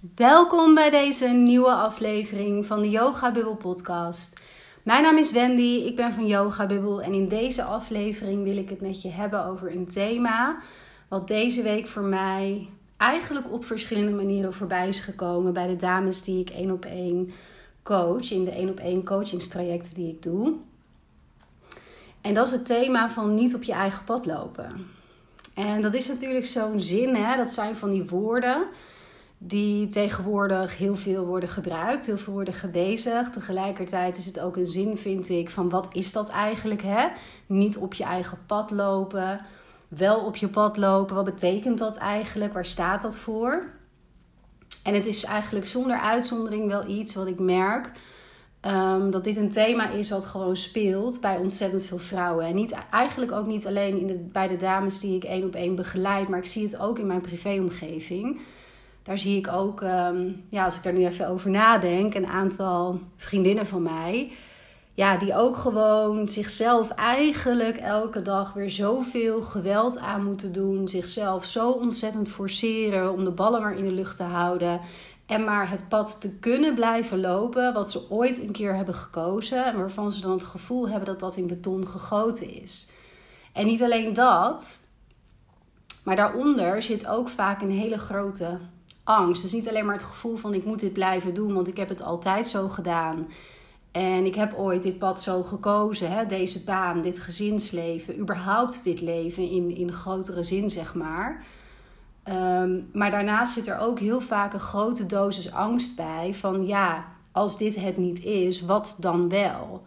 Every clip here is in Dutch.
Welkom bij deze nieuwe aflevering van de Yoga Bubble podcast. Mijn naam is Wendy, ik ben van Yoga Bubble en in deze aflevering wil ik het met je hebben over een thema wat deze week voor mij eigenlijk op verschillende manieren voorbij is gekomen bij de dames die ik één op één coach in de één op één coachingstrajecten die ik doe. En dat is het thema van niet op je eigen pad lopen. En dat is natuurlijk zo'n zin, hè? dat zijn van die woorden die tegenwoordig heel veel worden gebruikt, heel veel worden gebezigd. Tegelijkertijd is het ook een zin, vind ik, van wat is dat eigenlijk? Hè? Niet op je eigen pad lopen, wel op je pad lopen. Wat betekent dat eigenlijk? Waar staat dat voor? En het is eigenlijk zonder uitzondering wel iets wat ik merk. Um, dat dit een thema is wat gewoon speelt bij ontzettend veel vrouwen. En niet, eigenlijk ook niet alleen in bij de dames die ik één op één begeleid, maar ik zie het ook in mijn privéomgeving daar zie ik ook, ehm, ja, als ik daar nu even over nadenk, een aantal vriendinnen van mij. Ja, die ook gewoon zichzelf eigenlijk elke dag weer zoveel geweld aan moeten doen. Zichzelf zo ontzettend forceren om de ballen maar in de lucht te houden. En maar het pad te kunnen blijven lopen wat ze ooit een keer hebben gekozen. En waarvan ze dan het gevoel hebben dat dat in beton gegoten is. En niet alleen dat, maar daaronder zit ook vaak een hele grote angst. Dus niet alleen maar het gevoel van ik moet dit blijven doen, want ik heb het altijd zo gedaan. En ik heb ooit dit pad zo gekozen, hè? deze baan, dit gezinsleven, überhaupt dit leven in, in grotere zin, zeg maar. Um, maar daarnaast zit er ook heel vaak een grote dosis angst bij van ja, als dit het niet is, wat dan wel?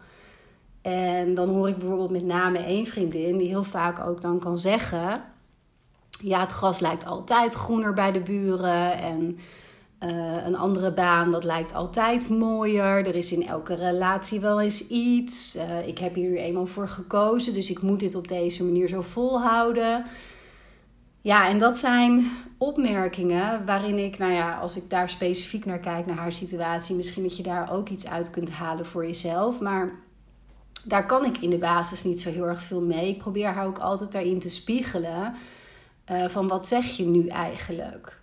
En dan hoor ik bijvoorbeeld met name één vriendin die heel vaak ook dan kan zeggen: ja, het gras lijkt altijd groener bij de buren. En uh, een andere baan, dat lijkt altijd mooier. Er is in elke relatie wel eens iets. Uh, ik heb hier nu eenmaal voor gekozen, dus ik moet dit op deze manier zo volhouden. Ja, en dat zijn opmerkingen waarin ik, nou ja, als ik daar specifiek naar kijk, naar haar situatie, misschien dat je daar ook iets uit kunt halen voor jezelf. Maar daar kan ik in de basis niet zo heel erg veel mee. Ik probeer haar ook altijd daarin te spiegelen uh, van wat zeg je nu eigenlijk?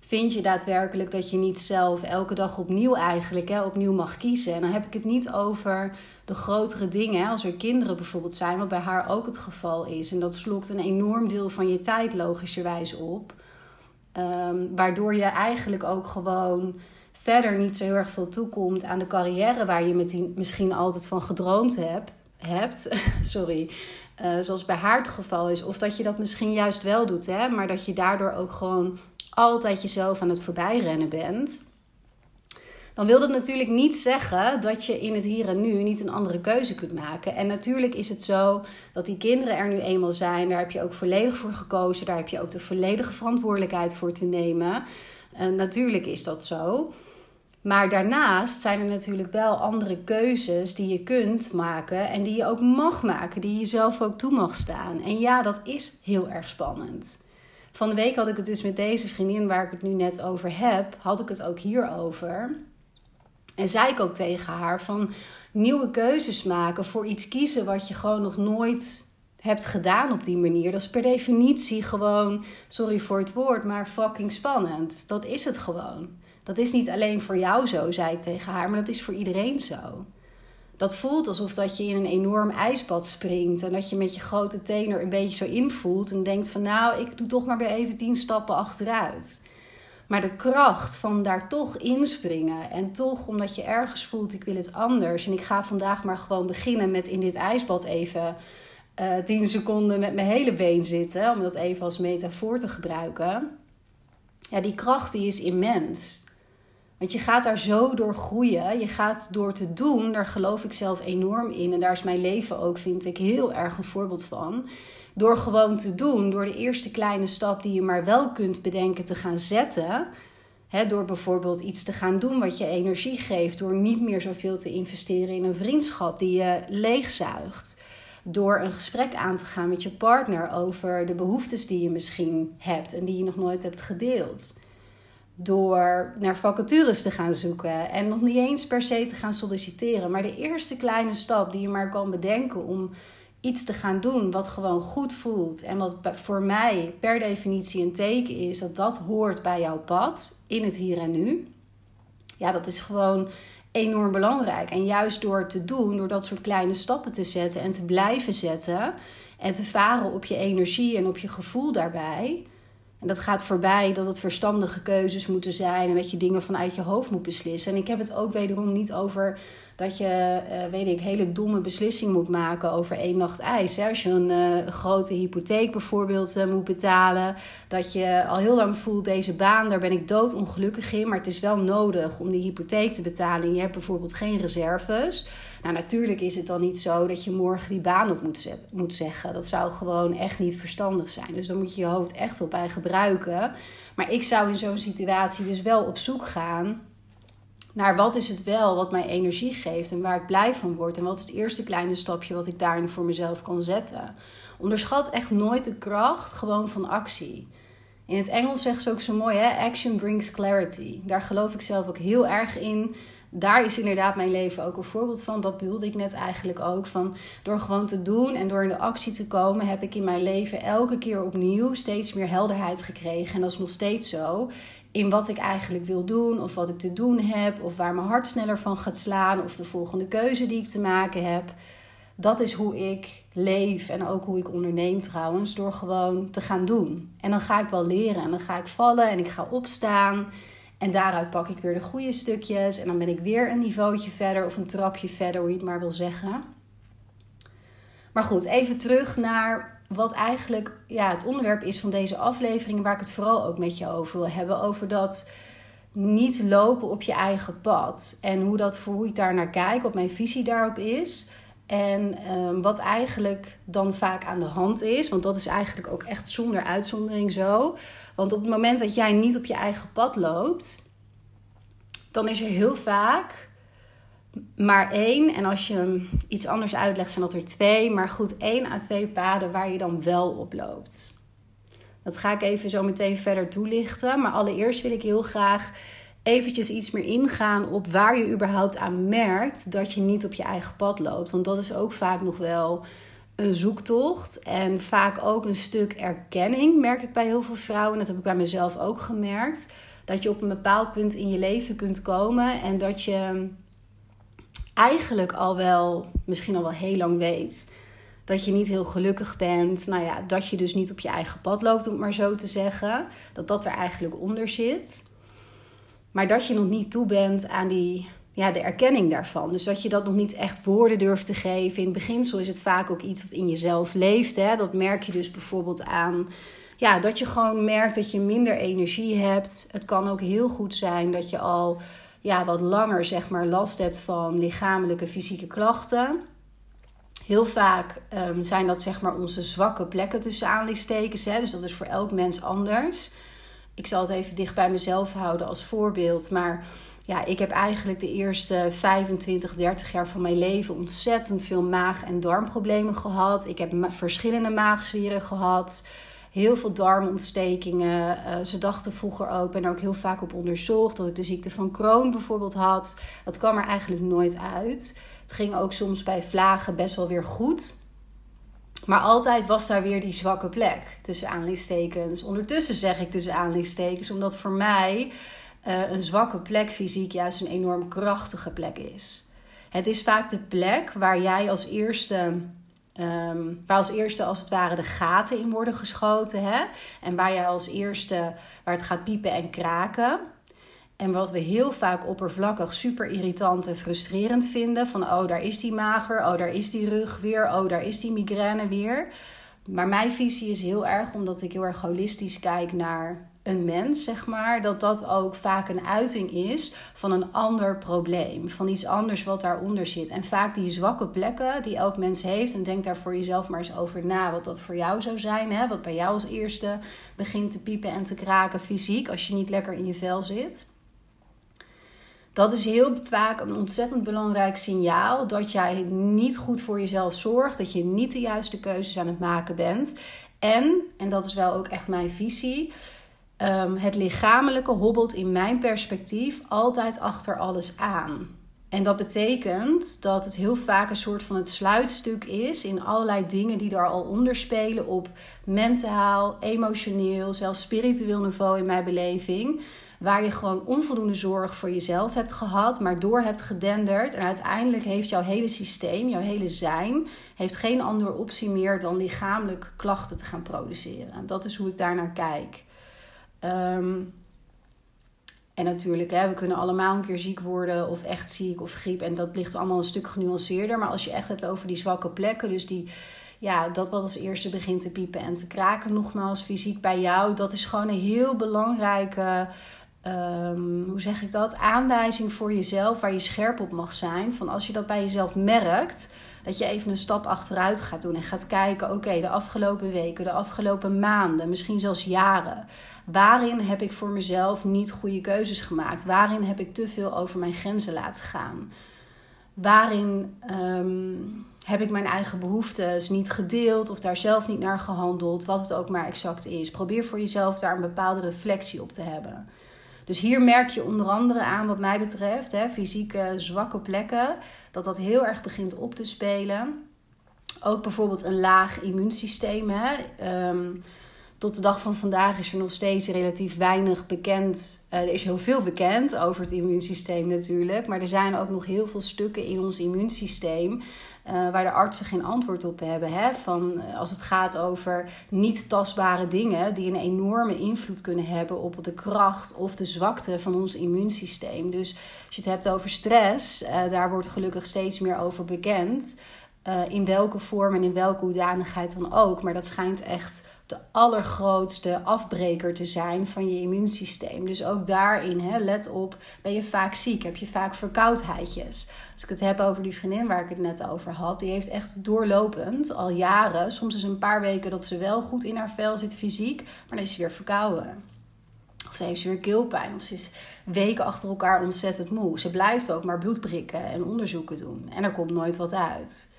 Vind je daadwerkelijk dat je niet zelf elke dag opnieuw eigenlijk hè, opnieuw mag kiezen? En dan heb ik het niet over de grotere dingen. Als er kinderen bijvoorbeeld zijn, wat bij haar ook het geval is. En dat slokt een enorm deel van je tijd logischerwijs op. Um, waardoor je eigenlijk ook gewoon verder niet zo heel erg veel toekomt aan de carrière waar je misschien altijd van gedroomd hebt sorry. Uh, zoals bij haar het geval is. Of dat je dat misschien juist wel doet, hè? maar dat je daardoor ook gewoon altijd jezelf aan het voorbijrennen bent. Dan wil dat natuurlijk niet zeggen dat je in het hier en nu niet een andere keuze kunt maken. En natuurlijk is het zo dat die kinderen er nu eenmaal zijn. Daar heb je ook volledig voor gekozen. Daar heb je ook de volledige verantwoordelijkheid voor te nemen. En natuurlijk is dat zo. Maar daarnaast zijn er natuurlijk wel andere keuzes die je kunt maken en die je ook mag maken, die je zelf ook toe mag staan. En ja, dat is heel erg spannend. Van de week had ik het dus met deze vriendin waar ik het nu net over heb, had ik het ook hierover. En zei ik ook tegen haar van nieuwe keuzes maken voor iets kiezen wat je gewoon nog nooit hebt gedaan op die manier. Dat is per definitie gewoon, sorry voor het woord, maar fucking spannend. Dat is het gewoon. Dat is niet alleen voor jou zo, zei ik tegen haar, maar dat is voor iedereen zo. Dat voelt alsof dat je in een enorm ijsbad springt en dat je met je grote teen er een beetje zo invoelt en denkt van nou, ik doe toch maar weer even tien stappen achteruit. Maar de kracht van daar toch inspringen en toch omdat je ergens voelt ik wil het anders en ik ga vandaag maar gewoon beginnen met in dit ijsbad even uh, tien seconden met mijn hele been zitten, om dat even als metafoor te gebruiken. Ja, die kracht die is immens. Want je gaat daar zo door groeien. Je gaat door te doen, daar geloof ik zelf enorm in. En daar is mijn leven ook, vind ik, heel erg een voorbeeld van. Door gewoon te doen, door de eerste kleine stap die je maar wel kunt bedenken te gaan zetten. door bijvoorbeeld iets te gaan doen wat je energie geeft. Door niet meer zoveel te investeren in een vriendschap die je leegzuigt. Door een gesprek aan te gaan met je partner over de behoeftes die je misschien hebt en die je nog nooit hebt gedeeld door naar vacatures te gaan zoeken en nog niet eens per se te gaan solliciteren. Maar de eerste kleine stap die je maar kan bedenken om iets te gaan doen wat gewoon goed voelt en wat voor mij per definitie een teken is dat dat hoort bij jouw pad in het hier en nu. Ja, dat is gewoon enorm belangrijk. En juist door te doen, door dat soort kleine stappen te zetten en te blijven zetten en te varen op je energie en op je gevoel daarbij. En dat gaat voorbij dat het verstandige keuzes moeten zijn en dat je dingen vanuit je hoofd moet beslissen. En ik heb het ook wederom niet over dat je, uh, weet ik, hele domme beslissing moet maken over één nacht ijs. Hè? Als je een uh, grote hypotheek bijvoorbeeld uh, moet betalen, dat je al heel lang voelt, deze baan, daar ben ik doodongelukkig in, maar het is wel nodig om die hypotheek te betalen. En je hebt bijvoorbeeld geen reserves. Nou, natuurlijk is het dan niet zo dat je morgen die baan op moet, moet zeggen. Dat zou gewoon echt niet verstandig zijn. Dus dan moet je je hoofd echt wel bij gebruiken. Maar ik zou in zo'n situatie dus wel op zoek gaan naar wat is het wel wat mij energie geeft en waar ik blij van word. En wat is het eerste kleine stapje wat ik daarin voor mezelf kan zetten. Onderschat echt nooit de kracht gewoon van actie. In het Engels zeggen ze ook zo mooi, hè? action brings clarity. Daar geloof ik zelf ook heel erg in. Daar is inderdaad mijn leven ook een voorbeeld van. Dat bedoelde ik net eigenlijk ook. Van door gewoon te doen en door in de actie te komen, heb ik in mijn leven elke keer opnieuw steeds meer helderheid gekregen. En dat is nog steeds zo in wat ik eigenlijk wil doen, of wat ik te doen heb, of waar mijn hart sneller van gaat slaan, of de volgende keuze die ik te maken heb. Dat is hoe ik leef en ook hoe ik onderneem trouwens, door gewoon te gaan doen. En dan ga ik wel leren en dan ga ik vallen en ik ga opstaan. En daaruit pak ik weer de goede stukjes en dan ben ik weer een niveautje verder of een trapje verder, hoe je het maar wil zeggen. Maar goed, even terug naar wat eigenlijk ja, het onderwerp is van deze aflevering, waar ik het vooral ook met je over wil hebben. Over dat niet lopen op je eigen pad. En hoe, dat, hoe ik daar naar kijk, wat mijn visie daarop is. En ehm, wat eigenlijk dan vaak aan de hand is. Want dat is eigenlijk ook echt zonder uitzondering zo. Want op het moment dat jij niet op je eigen pad loopt, dan is er heel vaak maar één. En als je hem iets anders uitlegt, zijn dat er twee. Maar goed, één à twee paden waar je dan wel op loopt. Dat ga ik even zo meteen verder toelichten. Maar allereerst wil ik heel graag eventjes iets meer ingaan op waar je überhaupt aan merkt dat je niet op je eigen pad loopt. Want dat is ook vaak nog wel een zoektocht. En vaak ook een stuk erkenning, merk ik bij heel veel vrouwen. Dat heb ik bij mezelf ook gemerkt. Dat je op een bepaald punt in je leven kunt komen en dat je eigenlijk al wel, misschien al wel heel lang weet. Dat je niet heel gelukkig bent. Nou ja, dat je dus niet op je eigen pad loopt, om het maar zo te zeggen. Dat dat er eigenlijk onder zit. Maar dat je nog niet toe bent aan die, ja, de erkenning daarvan. Dus dat je dat nog niet echt woorden durft te geven. In beginsel is het vaak ook iets wat in jezelf leeft. Hè? Dat merk je dus bijvoorbeeld aan ja, dat je gewoon merkt dat je minder energie hebt. Het kan ook heel goed zijn dat je al ja, wat langer zeg maar, last hebt van lichamelijke, fysieke klachten. Heel vaak ehm, zijn dat zeg maar onze zwakke plekken tussen aanleidingstekens. Hè? Dus dat is voor elk mens anders. Ik zal het even dicht bij mezelf houden als voorbeeld. Maar ja, ik heb eigenlijk de eerste 25, 30 jaar van mijn leven ontzettend veel maag- en darmproblemen gehad. Ik heb verschillende maagzwieren gehad heel veel darmontstekingen. Uh, ze dachten vroeger ook, ben er ook heel vaak op onderzocht, dat ik de ziekte van Crohn bijvoorbeeld had. Dat kwam er eigenlijk nooit uit. Het ging ook soms bij vlagen best wel weer goed. Maar altijd was daar weer die zwakke plek tussen aanleidingstekens. Ondertussen zeg ik tussen aanleidingstekens, omdat voor mij uh, een zwakke plek fysiek juist een enorm krachtige plek is. Het is vaak de plek waar jij als eerste Um, waar als eerste als het ware de gaten in worden geschoten. Hè? En waar je als eerste, waar het gaat piepen en kraken. En wat we heel vaak oppervlakkig super irritant en frustrerend vinden. Van oh, daar is die mager. Oh, daar is die rug weer. Oh, daar is die migraine weer. Maar mijn visie is heel erg, omdat ik heel erg holistisch kijk naar een mens, zeg maar, dat dat ook vaak een uiting is van een ander probleem, van iets anders wat daaronder zit. En vaak die zwakke plekken die elk mens heeft, en denk daar voor jezelf maar eens over na wat dat voor jou zou zijn, hè? wat bij jou als eerste begint te piepen en te kraken fysiek als je niet lekker in je vel zit. Dat is heel vaak een ontzettend belangrijk signaal dat jij niet goed voor jezelf zorgt, dat je niet de juiste keuzes aan het maken bent. En, en dat is wel ook echt mijn visie, um, het lichamelijke hobbelt in mijn perspectief altijd achter alles aan. En dat betekent dat het heel vaak een soort van het sluitstuk is in allerlei dingen die er al onder spelen op mentaal, emotioneel, zelfs spiritueel niveau in mijn beleving. Waar je gewoon onvoldoende zorg voor jezelf hebt gehad, maar door hebt gedenderd. En uiteindelijk heeft jouw hele systeem, jouw hele zijn, heeft geen andere optie meer dan lichamelijk klachten te gaan produceren. Dat is hoe ik daar naar kijk. Um, en natuurlijk, hè, we kunnen allemaal een keer ziek worden of echt ziek of griep. En dat ligt allemaal een stuk genuanceerder. Maar als je echt hebt over die zwakke plekken, dus die, ja, dat wat als eerste begint te piepen en te kraken, nogmaals, fysiek bij jou, dat is gewoon een heel belangrijke, um, hoe zeg ik dat, aanwijzing voor jezelf waar je scherp op mag zijn. Van als je dat bij jezelf merkt, dat je even een stap achteruit gaat doen en gaat kijken: oké, de afgelopen weken, de afgelopen maanden, misschien zelfs jaren. Waarin heb ik voor mezelf niet goede keuzes gemaakt? Waarin heb ik te veel over mijn grenzen laten gaan? Waarin ehm, heb ik mijn eigen behoeftes niet gedeeld of daar zelf niet naar gehandeld? Wat het ook maar exact is. Probeer voor jezelf daar een bepaalde reflectie op te hebben. Dus hier merk je onder andere aan, wat mij betreft, hè, fysieke zwakke plekken, dat dat heel erg begint op te spelen. Ook bijvoorbeeld een laag immuunsysteem. Hè. Ehm, tot de dag van vandaag is er nog steeds relatief weinig bekend. Uh, er is heel veel bekend over het immuunsysteem natuurlijk. Maar er zijn ook nog heel veel stukken in ons immuunsysteem. Uh, waar de artsen geen antwoord op hebben. Hè? Van, eh, als het gaat over niet tastbare dingen die een enorme invloed kunnen hebben op de kracht of de zwakte van ons immuunsysteem. Dus als je het hebt over stress, daar wordt gelukkig steeds meer over bekend. in welke vorm en in welke hoedanigheid dan ook. Maar dat schijnt echt de allergrootste afbreker te zijn van je immuunsysteem. Dus ook daarin, hè, let op, ben je vaak ziek, heb je vaak verkoudheidjes. Als ik het heb over die vriendin waar ik het net over had, die heeft echt doorlopend al jaren, soms is een paar weken dat ze wel goed in haar vel zit fysiek, maar dan is ze weer verkouden. Of ze heeft weer keelpijn. Of ze is weken achter elkaar ontzettend moe. Ze blijft ook maar bloed prikken en onderzoeken doen. En er komt nooit wat uit.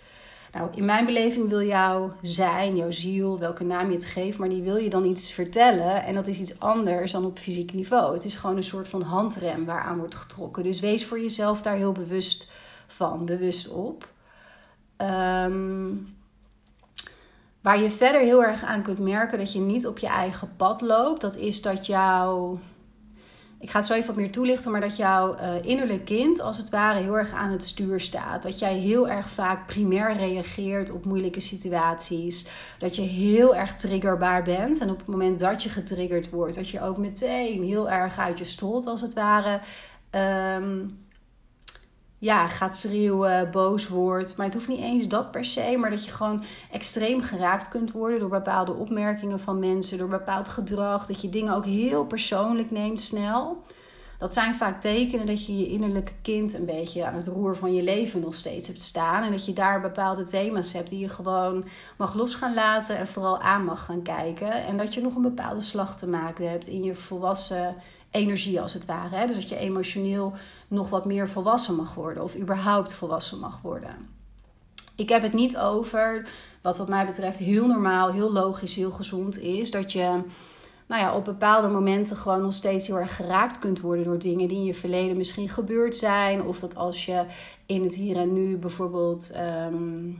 Nou, in mijn beleving wil jouw zijn, jouw ziel, welke naam je het geeft, maar die wil je dan iets vertellen. En dat is iets anders dan op fysiek niveau. Het is gewoon een soort van handrem waaraan wordt getrokken. Dus wees voor jezelf daar heel bewust van, bewust op. Ehm, waar je verder heel erg aan kunt merken dat je niet op je eigen pad loopt, dat is dat jouw ik ga het zo even wat meer toelichten, maar dat jouw uh, innerlijk kind als het ware heel erg aan het stuur staat. Dat jij heel erg vaak primair reageert op moeilijke situaties. Dat je heel erg triggerbaar bent. En op het moment dat je getriggerd wordt, dat je ook meteen heel erg uit je strot als het ware. Um, ja, gaat schreeuwen, boos wordt. Maar het hoeft niet eens dat per se, maar dat je gewoon extreem geraakt kunt worden door bepaalde opmerkingen van mensen, door bepaald gedrag. Dat je dingen ook heel persoonlijk neemt snel. Dat zijn vaak tekenen dat je je innerlijke kind een beetje aan het roer van je leven nog steeds hebt staan. En dat je daar bepaalde thema's hebt die je gewoon mag los gaan laten en vooral aan mag gaan kijken. En dat je nog een bepaalde slag te maken hebt in je volwassen energie als het ware. Hè? Dus dat je emotioneel nog wat meer volwassen mag worden of überhaupt volwassen mag worden. Ik heb het niet over, wat wat mij betreft heel normaal, heel logisch, heel gezond is, dat je nou ja, op bepaalde momenten gewoon nog steeds heel erg geraakt kunt worden door dingen die in je verleden misschien gebeurd zijn. Of dat als je in het hier en nu bijvoorbeeld ehm,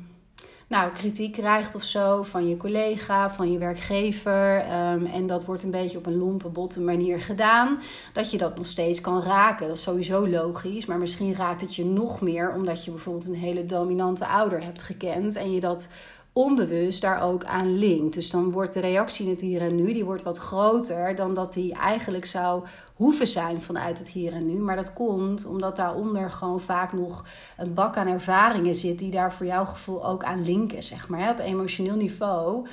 nou, kritiek krijgt of zo van je collega, van je werkgever. Ehm, en dat wordt een beetje op een lompe, botte manier gedaan. Dat je dat nog steeds kan raken. Dat is sowieso logisch. Maar misschien raakt het je nog meer omdat je bijvoorbeeld een hele dominante ouder hebt gekend. En je dat onbewust daar ook aan linkt. Dus dan wordt de reactie in het hier en nu, die wordt wat groter dan dat die eigenlijk zou hoeven zijn vanuit het hier en nu. Maar dat komt omdat daaronder gewoon vaak nog een bak aan ervaringen zit die daar voor jouw gevoel ook aan linken, zeg maar. Op emotioneel niveau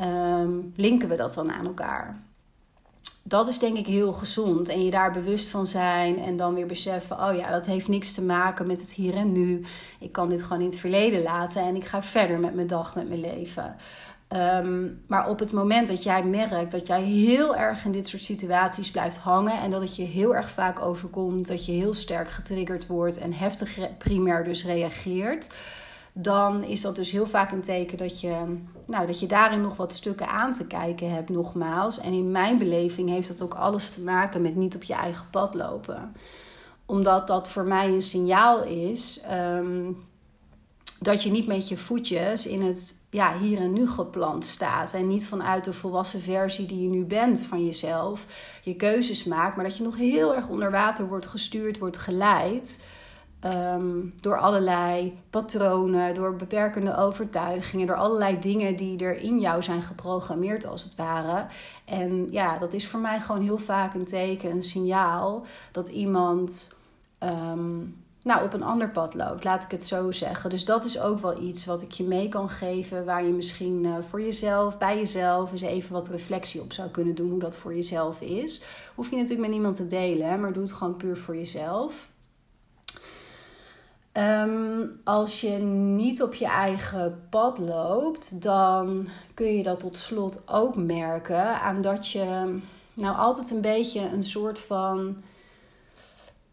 um, linken we dat dan aan elkaar dat is denk ik heel gezond. En je daar bewust van zijn en dan weer beseffen: oh ja, dat heeft niks te maken met het hier en nu. Ik kan dit gewoon in het verleden laten en ik ga verder met mijn dag, met mijn leven. Ehm, maar op het moment dat jij merkt dat jij heel erg in dit soort situaties blijft hangen en dat het je heel erg vaak overkomt, dat je heel sterk getriggerd wordt en heftig primair dus reageert dan is dat dus heel vaak een teken dat je, nou, dat je daarin nog wat stukken aan te kijken hebt, nogmaals. En in mijn beleving heeft dat ook alles te maken met niet op je eigen pad lopen. Omdat dat voor mij een signaal is ehm, dat je niet met je voetjes in het ja, hier en nu geplant staat. En niet vanuit de volwassen versie die je nu bent van jezelf je keuzes maakt. Maar dat je nog heel erg onder water wordt gestuurd, wordt geleid. Ehm, door allerlei patronen, door beperkende overtuigingen, door allerlei dingen die er in jou zijn geprogrammeerd, als het ware. En ja, dat is voor mij gewoon heel vaak een teken, een signaal dat iemand ehm, nou, op een ander pad loopt, laat ik het zo zeggen. Dus dat is ook wel iets wat ik je mee kan geven, waar je misschien uh, voor jezelf, bij jezelf, eens even wat reflectie op zou kunnen doen, hoe dat voor jezelf is. Hoef je natuurlijk met niemand te delen, maar doe het gewoon puur voor jezelf. Ehm, als je niet op je eigen pad loopt, dan kun je dat tot slot ook merken aan dat je nou altijd een beetje een soort van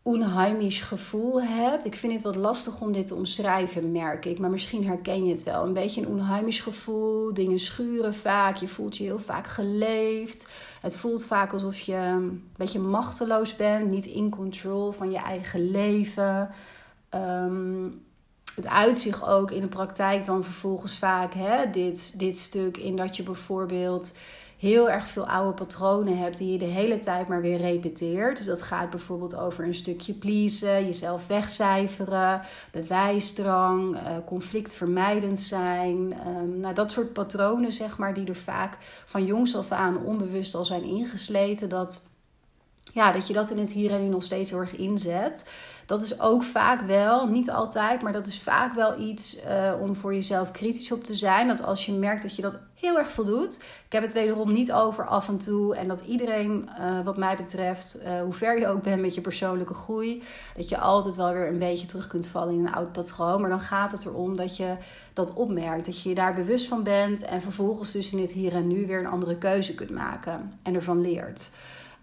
onheimisch gevoel hebt. Ik vind het wat lastig om dit te omschrijven, merk ik. Maar misschien herken je het wel. Een beetje een onheimisch gevoel. Dingen schuren vaak. Je voelt je heel vaak geleefd. Het voelt vaak alsof je een beetje machteloos bent. Niet in control van je eigen leven. Ehm, het uitzicht ook in de praktijk dan vervolgens vaak hè, dit, dit stuk in dat je bijvoorbeeld heel erg veel oude patronen hebt die je de hele tijd maar weer repeteert. Dus dat gaat bijvoorbeeld over een stukje pleasen, jezelf wegcijferen, bewijsdrang, uh, conflictvermijdend zijn. Um, nou, dat soort patronen, zeg maar, die er vaak van jongs af aan onbewust al zijn ingesleten. Dat, ja, dat je dat in het hier en nu nog steeds heel erg inzet dat is ook vaak wel, niet altijd, maar dat is vaak wel iets uh, om voor jezelf kritisch op te zijn. Dat als je merkt dat je dat heel erg voldoet. Ik heb het wederom niet over af en toe. En dat iedereen, uh, wat mij betreft, uh, hoe ver je ook bent met je persoonlijke groei, dat je altijd wel weer een beetje terug kunt vallen in een oud patroon. Maar dan gaat het erom dat je dat opmerkt. Dat je je daar bewust van bent. En vervolgens dus in het hier en nu weer een andere keuze kunt maken. En ervan leert.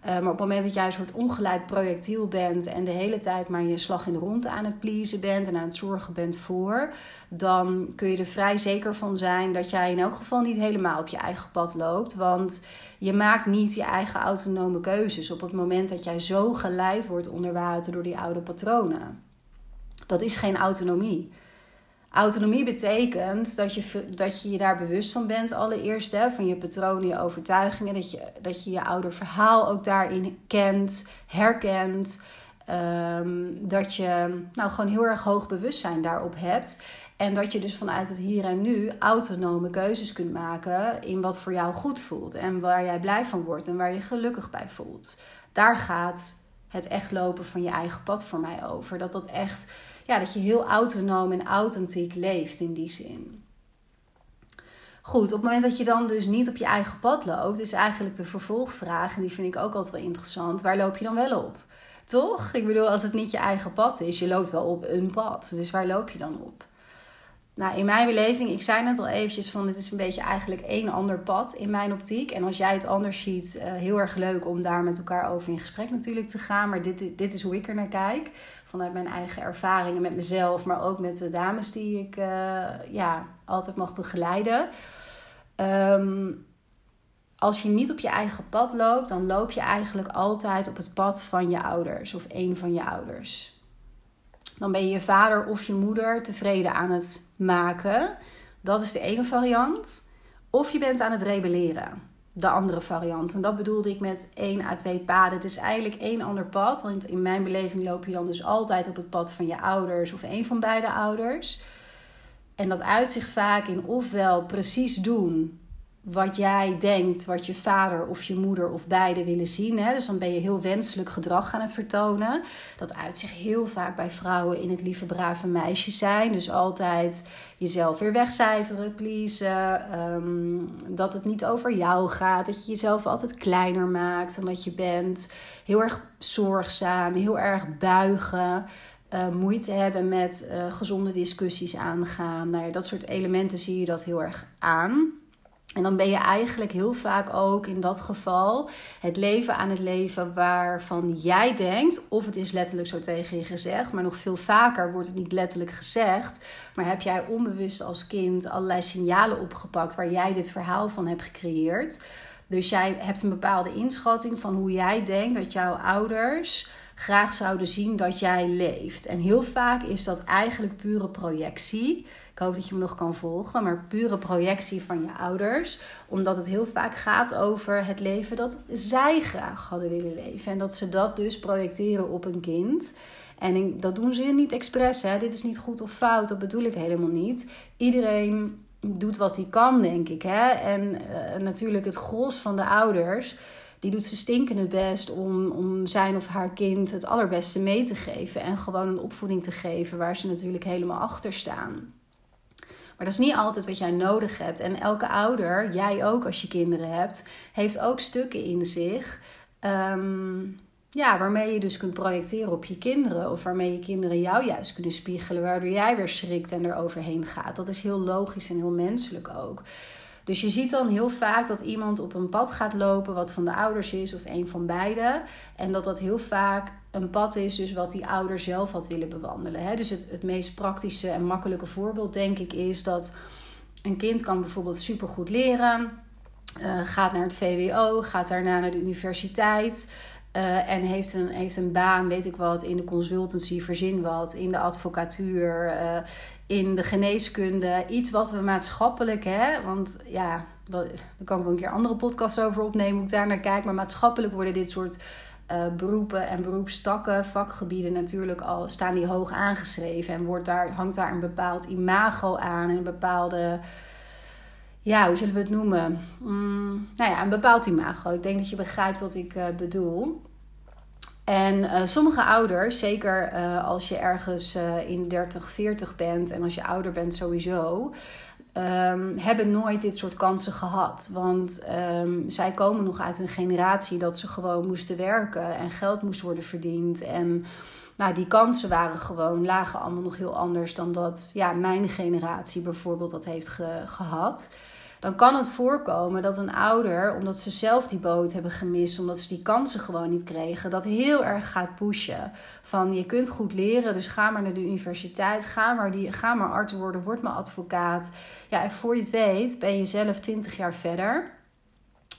Uh, maar op het moment dat jij een soort ongeleid projectiel bent en de hele tijd maar je slag in de rond aan het pleasen bent en aan het zorgen bent voor, dan kun je er vrij zeker van zijn dat jij in elk geval niet helemaal op je eigen pad loopt. Want je maakt niet je eigen autonome keuzes op het moment dat jij zo geleid wordt onder water door die oude patronen. Dat is geen autonomie. Autonomie betekent dat je, dat je je daar bewust van bent, allereerst, hè, van je patronen, je overtuigingen. Dat je, dat je je ouder verhaal ook daarin kent, herkent. Ehm, dat je nou, gewoon heel erg hoog bewustzijn daarop hebt. En dat je dus vanuit het hier en nu autonome keuzes kunt maken in wat voor jou goed voelt. En waar jij blij van wordt en waar je gelukkig bij voelt. Daar gaat het echt lopen van je eigen pad voor mij over. Dat dat echt ja, dat je heel autonoom en authentiek leeft in die zin. Goed, op het moment dat je dan dus niet op je eigen pad loopt, is eigenlijk de vervolgvraag, en die vind ik ook altijd wel interessant, waar loop je dan wel op? Toch? Ik bedoel, als het niet je eigen pad is, je loopt wel op een pad. Dus waar loop je dan op? Nou, in mijn beleving, ik zei net al eventjes van dit is een beetje eigenlijk één ander pad in mijn optiek. En als jij het anders ziet, uh, heel erg leuk om daar met elkaar over in gesprek natuurlijk te gaan. Maar dit, dit is hoe ik er naar kijk. Vanuit mijn eigen ervaringen met mezelf, maar ook met de dames die ik uh, ja, altijd mag begeleiden. Um, als je niet op je eigen pad loopt, dan loop je eigenlijk altijd op het pad van je ouders of een van je ouders dan ben je je vader of je moeder tevreden aan het maken. Dat is de ene variant. Of je bent aan het rebelleren. De andere variant. En dat bedoelde ik met één à twee paden. Het is eigenlijk één ander pad. Want in mijn beleving loop je dan dus altijd op het pad van je ouders of een van beide ouders. En dat uitzicht vaak in ofwel precies doen wat jij denkt, wat je vader of je moeder of beide willen zien. Hè? Dus dan ben je heel wenselijk gedrag aan het vertonen. Dat uitzicht heel vaak bij vrouwen in het lieve brave meisje zijn. Dus altijd jezelf weer wegcijferen, pleasen. Um, dat het niet over jou gaat. Dat je jezelf altijd kleiner maakt dan dat je bent. Heel erg zorgzaam, heel erg buigen. Uh, moeite hebben met uh, gezonde discussies aangaan. Nou dat soort elementen zie je dat heel erg aan. En dan ben je eigenlijk heel vaak ook in dat geval het leven aan het leven waarvan jij denkt, of het is letterlijk zo tegen je gezegd, maar nog veel vaker wordt het niet letterlijk gezegd, maar heb jij onbewust als kind allerlei signalen opgepakt waar jij dit verhaal van hebt gecreëerd. Dus jij hebt een bepaalde inschatting van hoe jij denkt dat jouw ouders graag zouden zien dat jij leeft. En heel vaak is dat eigenlijk pure projectie. Ik hoop dat je me nog kan volgen, maar pure projectie van je ouders. Omdat het heel vaak gaat over het leven dat zij graag hadden willen leven. En dat ze dat dus projecteren op een kind. En dat doen ze niet expres. Hè? Dit is niet goed of fout, dat bedoel ik helemaal niet. Iedereen doet wat hij kan, denk ik. Hè? En uh, natuurlijk het gros van de ouders die doet ze stinkende best om, om zijn of haar kind het allerbeste mee te geven. En gewoon een opvoeding te geven waar ze natuurlijk helemaal achter staan. Maar dat is niet altijd wat jij nodig hebt. En elke ouder, jij ook als je kinderen hebt, heeft ook stukken in zich. Ehm, ja, waarmee je dus kunt projecteren op je kinderen. Of waarmee je kinderen jou juist kunnen spiegelen. Waardoor jij weer schrikt en er overheen gaat. Dat is heel logisch en heel menselijk ook. Dus je ziet dan heel vaak dat iemand op een pad gaat lopen wat van de ouders is of een van beide. En dat dat heel vaak een pad is dus wat die ouder zelf had willen bewandelen. Dus het, het meest praktische en makkelijke voorbeeld denk ik is dat een kind kan bijvoorbeeld supergoed leren. Uh, gaat naar het VWO, gaat daarna naar de universiteit. Uh, en heeft een, heeft een baan, weet ik wat, in de consultancy, verzin wat, in de advocatuur, uh, in de geneeskunde. Iets wat we maatschappelijk, hè, want ja, daar kan ik wel een keer andere podcasts over opnemen, hoe ik daar naar kijk. Maar maatschappelijk worden dit soort uh, beroepen en beroepstakken, vakgebieden natuurlijk al, staan die hoog aangeschreven. En wordt daar, hangt daar een bepaald imago aan en een bepaalde ja, hoe zullen we het noemen? Mm, nou ja, een bepaald imago. Ik denk dat je begrijpt wat ik uh, bedoel. En uh, sommige ouders, zeker uh, als je ergens in 30, 40 bent en als je ouder bent sowieso, um, hebben nooit dit soort kansen gehad. Want um, zij komen nog uit een generatie dat ze gewoon moesten werken en geld moest worden verdiend. En nou, die kansen waren gewoon, lagen allemaal nog heel anders dan dat ja, mijn generatie bijvoorbeeld dat heeft ge gehad dan kan het voorkomen dat een ouder, omdat ze zelf die boot hebben gemist, omdat ze die kansen gewoon niet kregen, dat heel erg gaat pushen. Van je kunt goed leren, dus ga maar naar de universiteit, ga maar, die, ga maar arts worden, word maar advocaat. Ja, en voor je het weet ben je zelf 20 jaar verder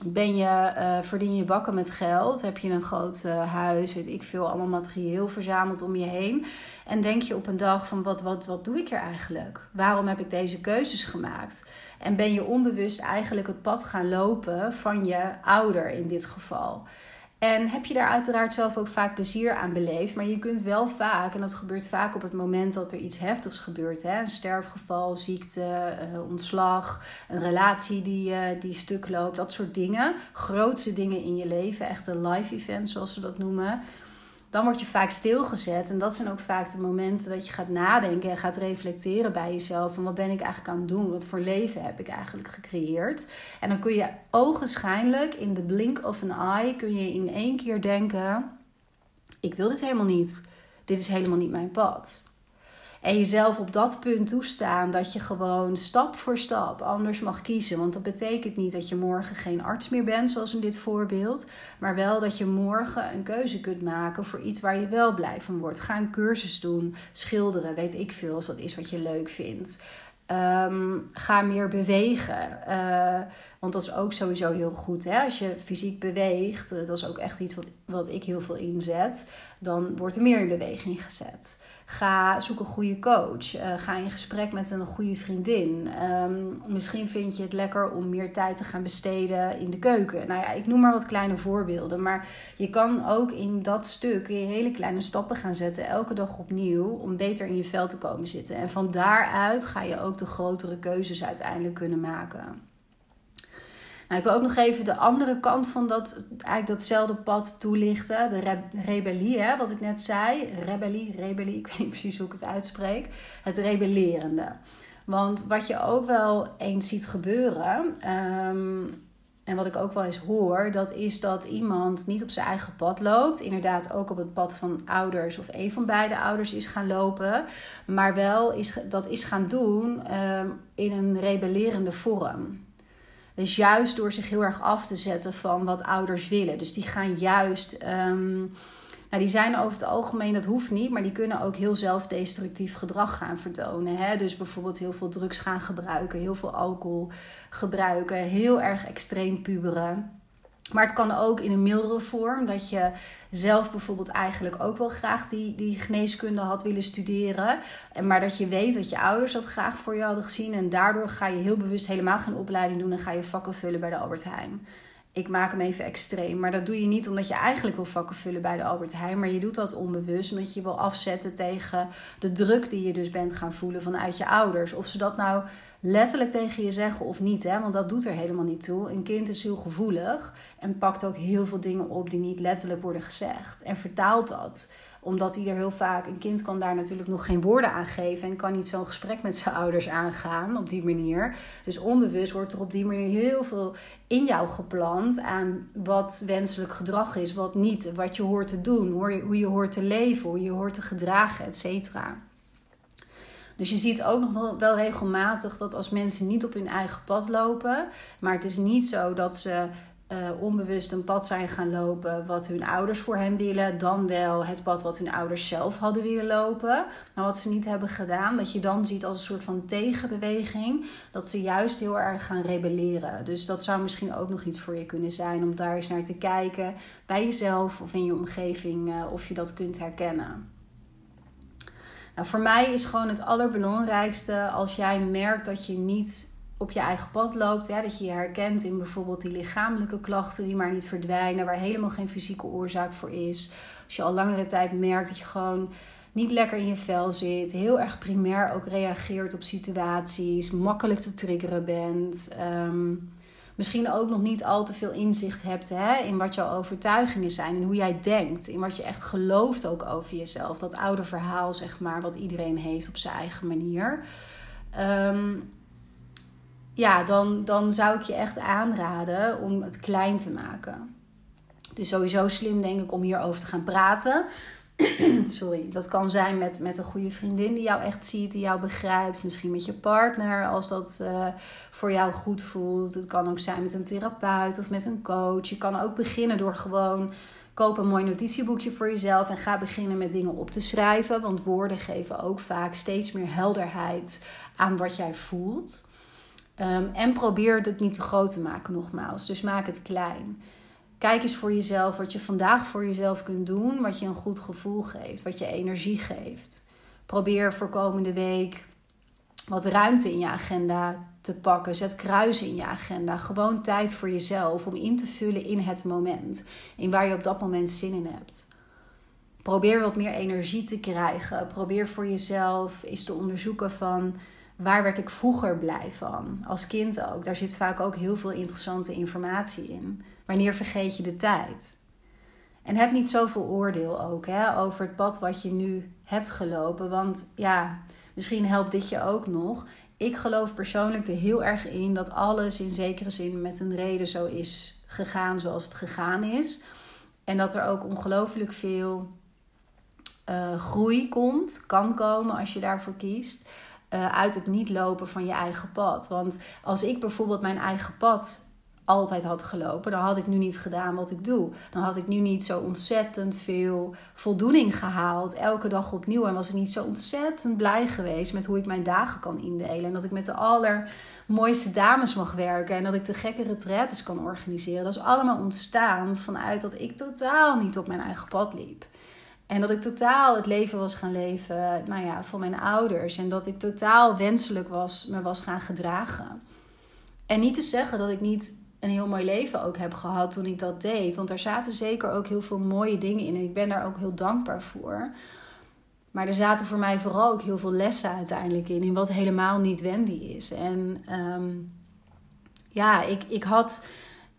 ben je, uh, verdien je bakken met geld, heb je een groot uh, huis, weet ik veel, allemaal materieel verzameld om je heen. En denk je op een dag van wat, wat, wat doe ik er eigenlijk? Waarom heb ik deze keuzes gemaakt? En ben je onbewust eigenlijk het pad gaan lopen van je ouder in dit geval. En heb je daar uiteraard zelf ook vaak plezier aan beleefd. Maar je kunt wel vaak, en dat gebeurt vaak op het moment dat er iets heftigs gebeurt. Hè? Een sterfgeval, ziekte, uh, ontslag, een relatie die, uh, die stuk loopt. Dat soort dingen. Grootste dingen in je leven. Echte life events zoals ze dat noemen dan word je vaak stilgezet. En dat zijn ook vaak de momenten dat je gaat nadenken en gaat reflecteren bij jezelf. Van wat ben ik eigenlijk aan het doen? Wat voor leven heb ik eigenlijk gecreëerd? En dan kun je ogenschijnlijk in de blink of an eye kun je in één keer denken: ik wil dit helemaal niet. Dit is helemaal niet mijn pad. En jezelf op dat punt toestaan dat je gewoon stap voor stap anders mag kiezen. Want dat betekent niet dat je morgen geen arts meer bent, zoals in dit voorbeeld. Maar wel dat je morgen een keuze kunt maken voor iets waar je wel blij van wordt. Ga een cursus doen, schilderen, weet ik veel, als dat is wat je leuk vindt. Um, ga meer bewegen. Uh, want dat is ook sowieso heel goed. Hè? Als je fysiek beweegt, uh, dat is ook echt iets wat, ik heel veel inzet. Dan wordt er meer in beweging gezet. Ga zoek een goede coach. Uh, ga in gesprek met een goede vriendin. Um, misschien vind je het lekker om meer tijd te gaan besteden in de keuken. Nou ja, ik noem maar wat kleine voorbeelden. Maar je kan ook in dat stuk je hele kleine stappen gaan zetten. Elke dag opnieuw. Om beter in je vel te komen zitten. En van daaruit ga je ook de grotere keuzes uiteindelijk kunnen maken. Nou, ik wil ook nog even de andere kant van dat, eigenlijk datzelfde pad toelichten. De rebellie, hè, wat ik net zei. Rebellie, rebellie, ik weet niet precies hoe ik het uitspreek. Het rebellerende. Want wat je ook wel eens ziet gebeuren, um, en wat ik ook wel eens hoor, dat is dat iemand niet op zijn eigen pad loopt. Inderdaad, ook op het pad van ouders of een van beide ouders is gaan lopen. Maar wel is, dat is gaan doen um, in een rebellerende vorm. Dus juist door zich heel erg af te zetten van wat ouders willen. Dus die gaan juist. Um, nou, die zijn over het algemeen, dat hoeft niet, maar die kunnen ook heel zelfdestructief gedrag gaan vertonen. Hè? Dus bijvoorbeeld heel veel drugs gaan gebruiken, heel veel alcohol gebruiken, heel erg extreem puberen. Maar het kan ook in een mildere vorm. Dat je zelf bijvoorbeeld eigenlijk ook wel graag die, die geneeskunde had willen studeren. En maar dat je weet dat je ouders dat graag voor je hadden gezien. En daardoor ga je heel bewust helemaal geen opleiding doen. En ga je vakken vullen bij de Albert Heijn ik maak hem even extreem. Maar dat doe je niet omdat je eigenlijk wil vakken vullen bij de Albert Heijn. Maar je doet dat onbewust omdat je wil afzetten tegen de druk die je dus bent gaan voelen vanuit je ouders. Of ze dat nou letterlijk tegen je zeggen of niet. Hè? Want dat doet er helemaal niet toe. Een kind is heel gevoelig en pakt ook heel veel dingen op die niet letterlijk worden gezegd. En vertaalt dat omdat hij er heel vaak, een kind kan daar natuurlijk nog geen woorden aan geven en kan niet zo'n gesprek met zijn ouders aangaan op die manier. Dus onbewust wordt er op die manier heel veel in jou geplant aan wat wenselijk gedrag is, wat niet, wat je hoort te doen, hoe je hoort te leven, hoe je hoort te gedragen, et cetera. Dus je ziet ook nog wel regelmatig dat als mensen niet op hun eigen pad lopen, maar het is niet zo dat ze uh, onbewust een pad zijn gaan lopen wat hun ouders voor hen willen, dan wel het pad wat hun ouders zelf hadden willen lopen, maar wat ze niet hebben gedaan, dat je dan ziet als een soort van tegenbeweging, dat ze juist heel erg gaan rebelleren. Dus dat zou misschien ook nog iets voor je kunnen zijn om daar eens naar te kijken bij jezelf of in je omgeving uh, of je dat kunt herkennen. Nou, voor mij is gewoon het allerbelangrijkste als jij merkt dat je niet op je eigen pad loopt. Ja, dat je je herkent in bijvoorbeeld die lichamelijke klachten die maar niet verdwijnen, waar helemaal geen fysieke oorzaak voor is. Als je al langere tijd merkt dat je gewoon niet lekker in je vel zit, heel erg primair ook reageert op situaties, makkelijk te triggeren bent. Ehm, misschien ook nog niet al te veel inzicht hebt hè, in wat jouw overtuigingen zijn en hoe jij denkt, in wat je echt gelooft ook over jezelf. Dat oude verhaal, zeg maar, wat iedereen heeft op zijn eigen manier. Um, ja, dan, dan zou ik je echt aanraden om het klein te maken. Dus sowieso slim denk ik om hierover te gaan praten. Sorry, dat kan zijn met, met een goede vriendin die jou echt ziet, die jou begrijpt. Misschien met je partner als dat uh, voor jou goed voelt. Het kan ook zijn met een therapeut of met een coach. Je kan ook beginnen door gewoon koop een mooi notitieboekje voor jezelf en ga beginnen met dingen op te schrijven. Want woorden geven ook vaak steeds meer helderheid aan wat jij voelt. Ehm, en probeer het niet te groot te maken, nogmaals. Dus maak het klein. Kijk eens voor jezelf wat je vandaag voor jezelf kunt doen, wat je een goed gevoel geeft, wat je energie geeft. Probeer voor komende week wat ruimte in je agenda te pakken. Zet kruisen in je agenda. Gewoon tijd voor jezelf om in te vullen in het moment. In waar je op dat moment zin in hebt. Probeer wat meer energie te krijgen. Probeer voor jezelf eens te onderzoeken van waar werd ik vroeger blij van? Als kind ook. Daar zit vaak ook heel veel interessante informatie in. Wanneer vergeet je de tijd? En heb niet zoveel oordeel ook hè, over het pad wat je nu hebt gelopen. Want ja, misschien helpt dit je ook nog. Ik geloof persoonlijk er heel erg in dat alles in zekere zin met een reden zo is gegaan zoals het gegaan is. En dat er ook ongelooflijk veel uh, groei komt, kan komen als je daarvoor kiest. Eh, uit het niet lopen van je eigen pad. Want als ik bijvoorbeeld mijn eigen pad altijd had gelopen, dan had ik nu niet gedaan wat ik doe. Dan had ik nu niet zo ontzettend veel voldoening gehaald, elke dag opnieuw. En was ik niet zo ontzettend blij geweest met hoe ik mijn dagen kan indelen. En dat ik met de allermooiste dames mag werken en dat ik de gekke retretes kan organiseren. Dat is allemaal ontstaan vanuit dat ik totaal niet op mijn eigen pad liep. En dat ik totaal het leven was gaan leven nou ja, van mijn ouders. En dat ik totaal wenselijk was, me was gaan gedragen. En niet te zeggen dat ik niet een heel mooi leven ook heb gehad toen ik dat deed. Want er zaten zeker ook heel veel mooie dingen in. En ik ben daar ook heel dankbaar voor. Maar er zaten voor mij vooral ook heel veel lessen uiteindelijk in. In wat helemaal niet Wendy is. En um, ja, ik, ik had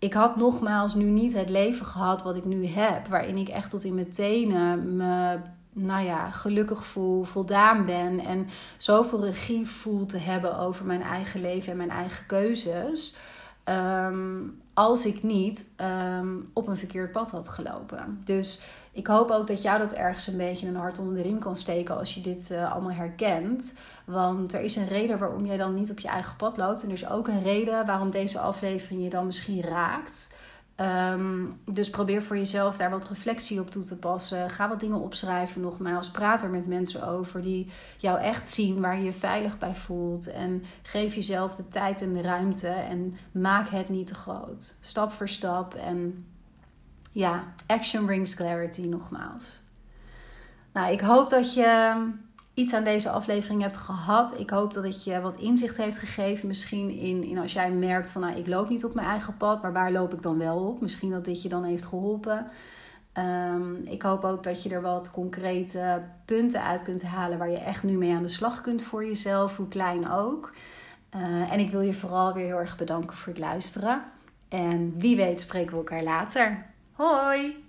ik had nogmaals nu niet het leven gehad wat ik nu heb. Waarin ik echt tot in mijn tenen me nou ja, gelukkig voel, voldaan ben. En zoveel regie voel te hebben over mijn eigen leven en mijn eigen keuzes. Ehm, als ik niet ehm, op een verkeerd pad had gelopen. Dus ik hoop ook dat jou dat ergens een beetje een hart onder de riem kan steken als je dit uh, allemaal herkent. Want er is een reden waarom jij dan niet op je eigen pad loopt. En er is ook een reden waarom deze aflevering je dan misschien raakt. Ehm, dus probeer voor jezelf daar wat reflectie op toe te passen. Ga wat dingen opschrijven nogmaals. Praat er met mensen over die jou echt zien, waar je je veilig bij voelt. En geef jezelf de tijd en de ruimte en maak het niet te groot. Stap voor stap en ja, action brings clarity nogmaals. Nou, ik hoop dat je iets aan deze aflevering hebt gehad. Ik hoop dat het je wat inzicht heeft gegeven. Misschien in, in als jij merkt van nou, ik loop niet op mijn eigen pad, maar waar loop ik dan wel op? Misschien dat dit je dan heeft geholpen. Ehm, ik hoop ook dat je er wat concrete punten uit kunt halen waar je echt nu mee aan de slag kunt voor jezelf, hoe klein ook. Uh, en ik wil je vooral weer heel erg bedanken voor het luisteren. En wie weet spreken we elkaar later. Hoi!